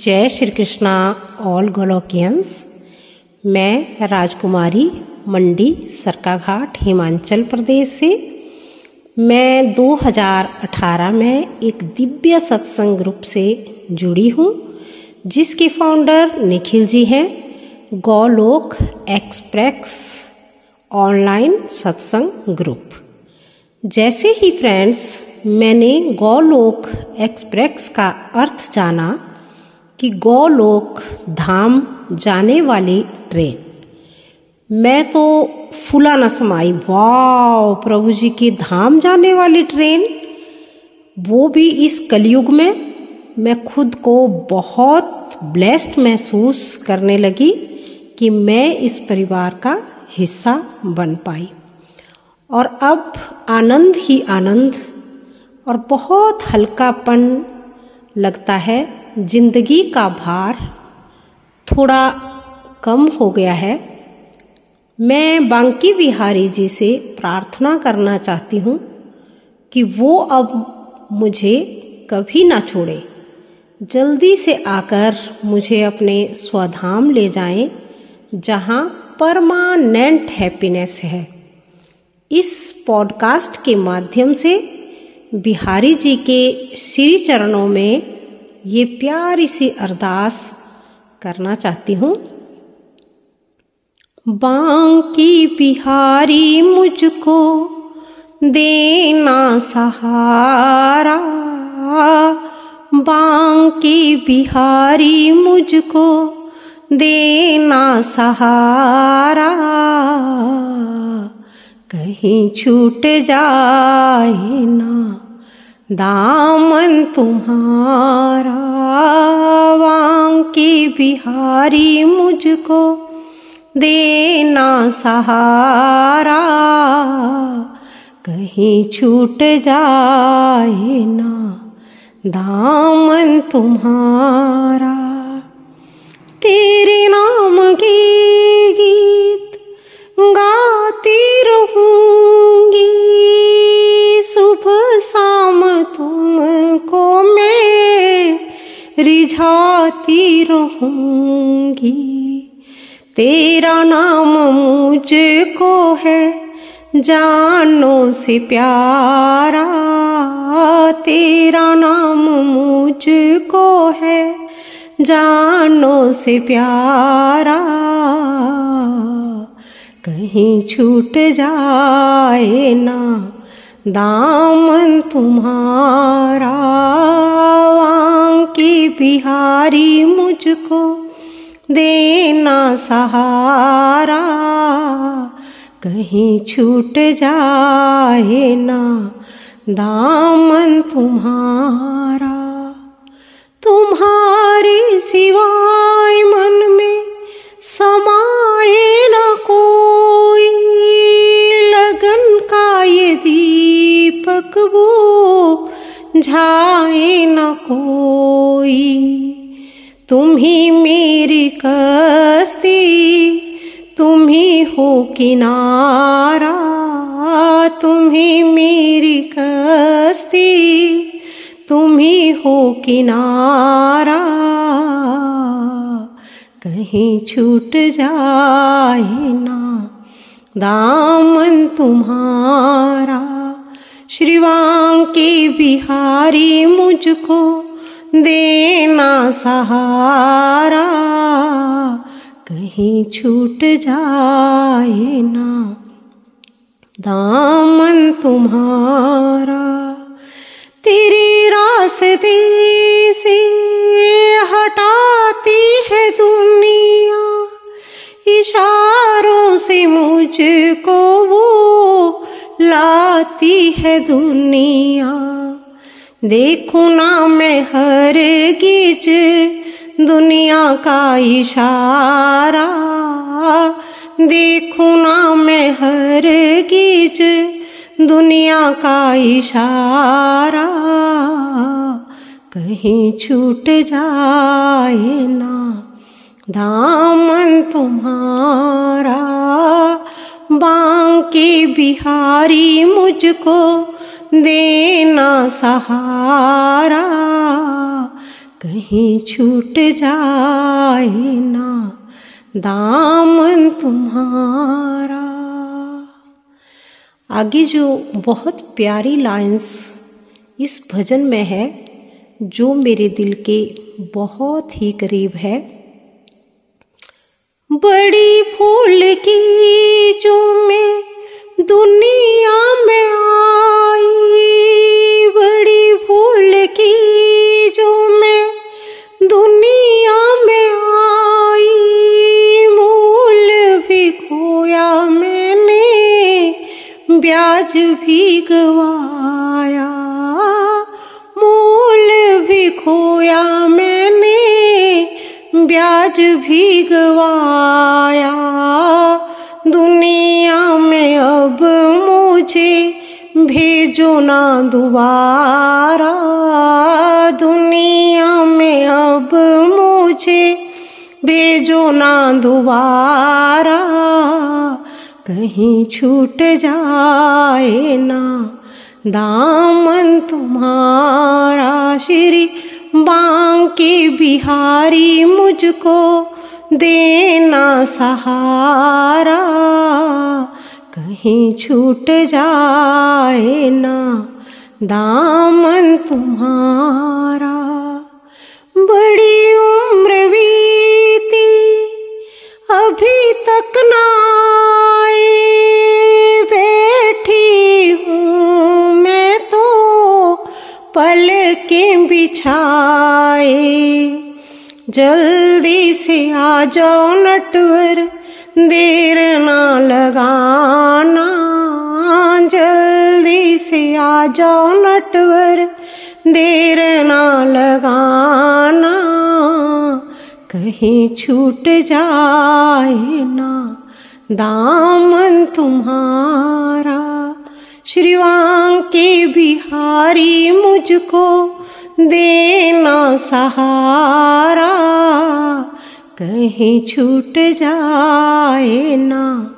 जय श्री कृष्णा ऑल गोलोकियंस मैं राजकुमारी मंडी, सरकाघाट, हिमाचल प्रदेश से। मैं 2018 में एक दिव्य सत्संग ग्रुप से जुड़ी हूँ, जिसके फाउंडर निखिल जी हैं। Golok express online Satsang group जैसे ही फ्रेंड्स मैंने गौलोक एक्सप्रेस का अर्थ जाना कि गौलोक धाम जाने वाली ट्रेन। मैं तो फुला न समाई। वाह प्रभु जी की धाम जाने वाली ट्रेन। वो भी इस कलयुग में मैं खुद को बहुत ब्लेस्ड महसूस करने लगी कि मैं इस परिवार का हिस्सा बन पाई। और अब आनंद ही आनंद और बहुत हल्कापन लगता है ज़िंदगी का भार थोड़ा कम हो गया है। मैं बांकी बिहारी जी से प्रार्थना करना चाहती हूँ कि वो अब मुझे कभी ना छोड़े। जल्दी से आकर मुझे अपने स्वधाम ले जाएँ, जहाँ परमानेंट हैप्पीनेस है। इस पॉडकास्ट के माध्यम से बिहारी जी के श्री चरणों में ये प्यारी सी अरदास करना चाहती हूँ। बांकी बिहारी मुझको देना सहारा। बांकी बिहारी मुझको देना सहारा। कहीं छूट जाए ना। दामन तुम्हारा वांकी बिहारी मुझको देना सहारा। कहीं छूट जाए ना दामन तुम्हारा। तेरे नाम की गीत गाती रहूँगी, सुबह तुमको मैं रिझाती रहूँगी। तेरा नाम मुझको है, जानो से प्यारा। तेरा नाम मुझको है, जानो से प्यारा। कहीं छूट जाए ना दामन तुम्हारा की बिहारी मुझको देना सहारा। कहीं छूट जाए ना दामन तुम्हारा। तुम्हारे सिवाय मन में समाए न कोई दीपक वो झाए न कोई। तुम ही मेरी कस्ती तुम ही हो किनारा, तुम ही मेरी कस्ती तुम ही हो किनारा। कहीं छूट जाए ना दामन तुम्हारा। श्रीवां के बिहारी मुझको देना सहारा। कहीं छूट जाए ना, दामन तुम्हारा। तेरे रास्ते से हटाती है दुनिया, इशारों से मुझको वो लाती है दुनिया। देखू ना मैं हर गिज दुनिया का इशारा। देखू ना मैं हर गिज दुनिया का इशारा। कहीं छूट जाए ना दामन तुम्हारा बांके बिहारी मुझको देना सहारा। कहीं छूट जाए ना दामन तुम्हारा। आगे जो बहुत प्यारी लाइंस इस भजन में है, जो मेरे दिल के बहुत ही करीब है बड़ी भूल की जो मैं दुनिया में आई, बड़ी भूल की जो मैं दुनिया में आई, मूल भी खोया मैंने, ब्याज भी गवाया, मूल भी खोया ब्याज भी गवाया दुनिया में अब मुझे भेजो ना दोबारा। दुनिया में अब मुझे भेजो ना दोबारा। कहीं छूट जाए ना दामन तुम्हारा श्री बांके बिहारी मुझको देना सहारा। कहीं छूट जाए ना दामन तुम्हारा। बड़ी उम्र बीती, अभी तक ना आए के बिछाए। जल्दी से आ जाओ नटवर, देर ना लगाना। जल्दी से आ जाओ नटवर, देर ना लगाना। कहीं छूट जाए ना दामन तुम्हारा। श्रीवांग के बिहारी मुझको देना सहारा। कहीं छूट जाए ना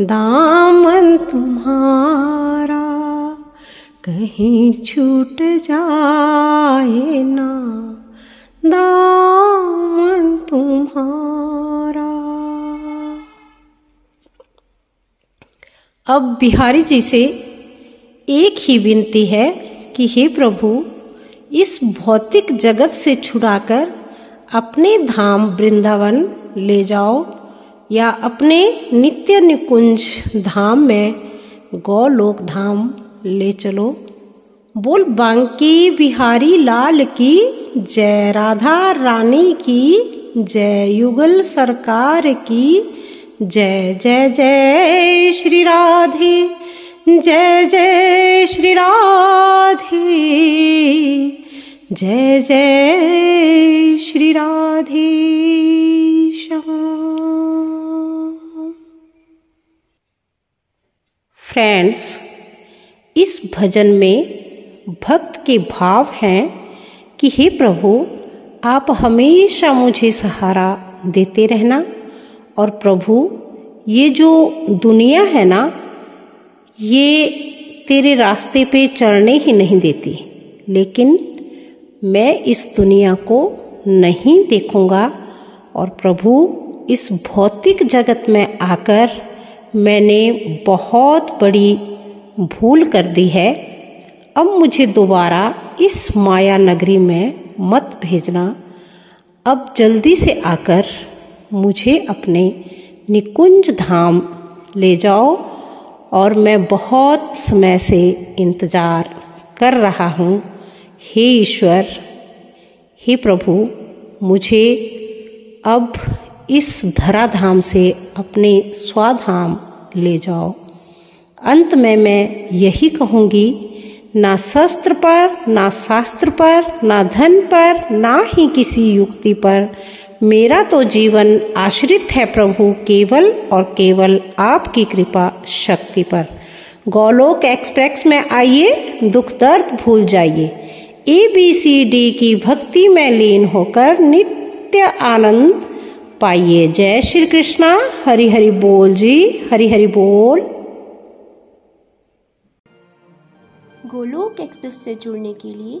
दामन तुम्हारा। कहीं छूट जाए ना दामन तुम्हारा। अब बिहारी जी से एक ही विनती है कि हे प्रभु, इस भौतिक जगत से छुड़ाकर अपने धाम वृंदावन ले जाओ या अपने नित्य निकुंज धाम में गौलोक धाम ले चलो। बोल बांकी बिहारी लाल की जय, राधा रानी की जय, युगल सरकार की जय जय जय, श्री राधे। जय जय श्री राधे। जय जय श्री राधे फ्रेंड्स इस भजन में भक्त के भाव हैं कि हे प्रभु, आप हमेशा मुझे सहारा देते रहना और प्रभु, ये जो दुनिया है ना ये तेरे रास्ते पे चलने ही नहीं देती। लेकिन मैं इस दुनिया को नहीं देखूँगा और प्रभु, इस भौतिक जगत में आकर मैंने बहुत बड़ी भूल कर दी है। अब मुझे दोबारा इस माया नगरी में मत भेजना। अब जल्दी से आकर मुझे अपने निकुंज धाम ले जाओ और मैं बहुत समय से इंतज़ार कर रहा हूँ। हे ईश्वर, हे प्रभु, मुझे अब इस धराधाम से अपने स्वाधाम ले जाओ। अंत में मैं यही कहूँगी, ना शस्त्र पर, ना शास्त्र पर, ना धन पर, ना ही किसी युक्ति पर मेरा तो जीवन आश्रित है प्रभु, केवल और केवल आपकी कृपा शक्ति पर। गोलोक एक्सप्रेस में आइए, दुख दर्द भूल जाइए। ए बी सी डी की भक्ति में लीन होकर नित्य आनंद पाइए। जय श्री कृष्णा। हरि हरि बोल जी, हरि हरि बोल। गोलोक एक्सप्रेस से जुड़ने के लिए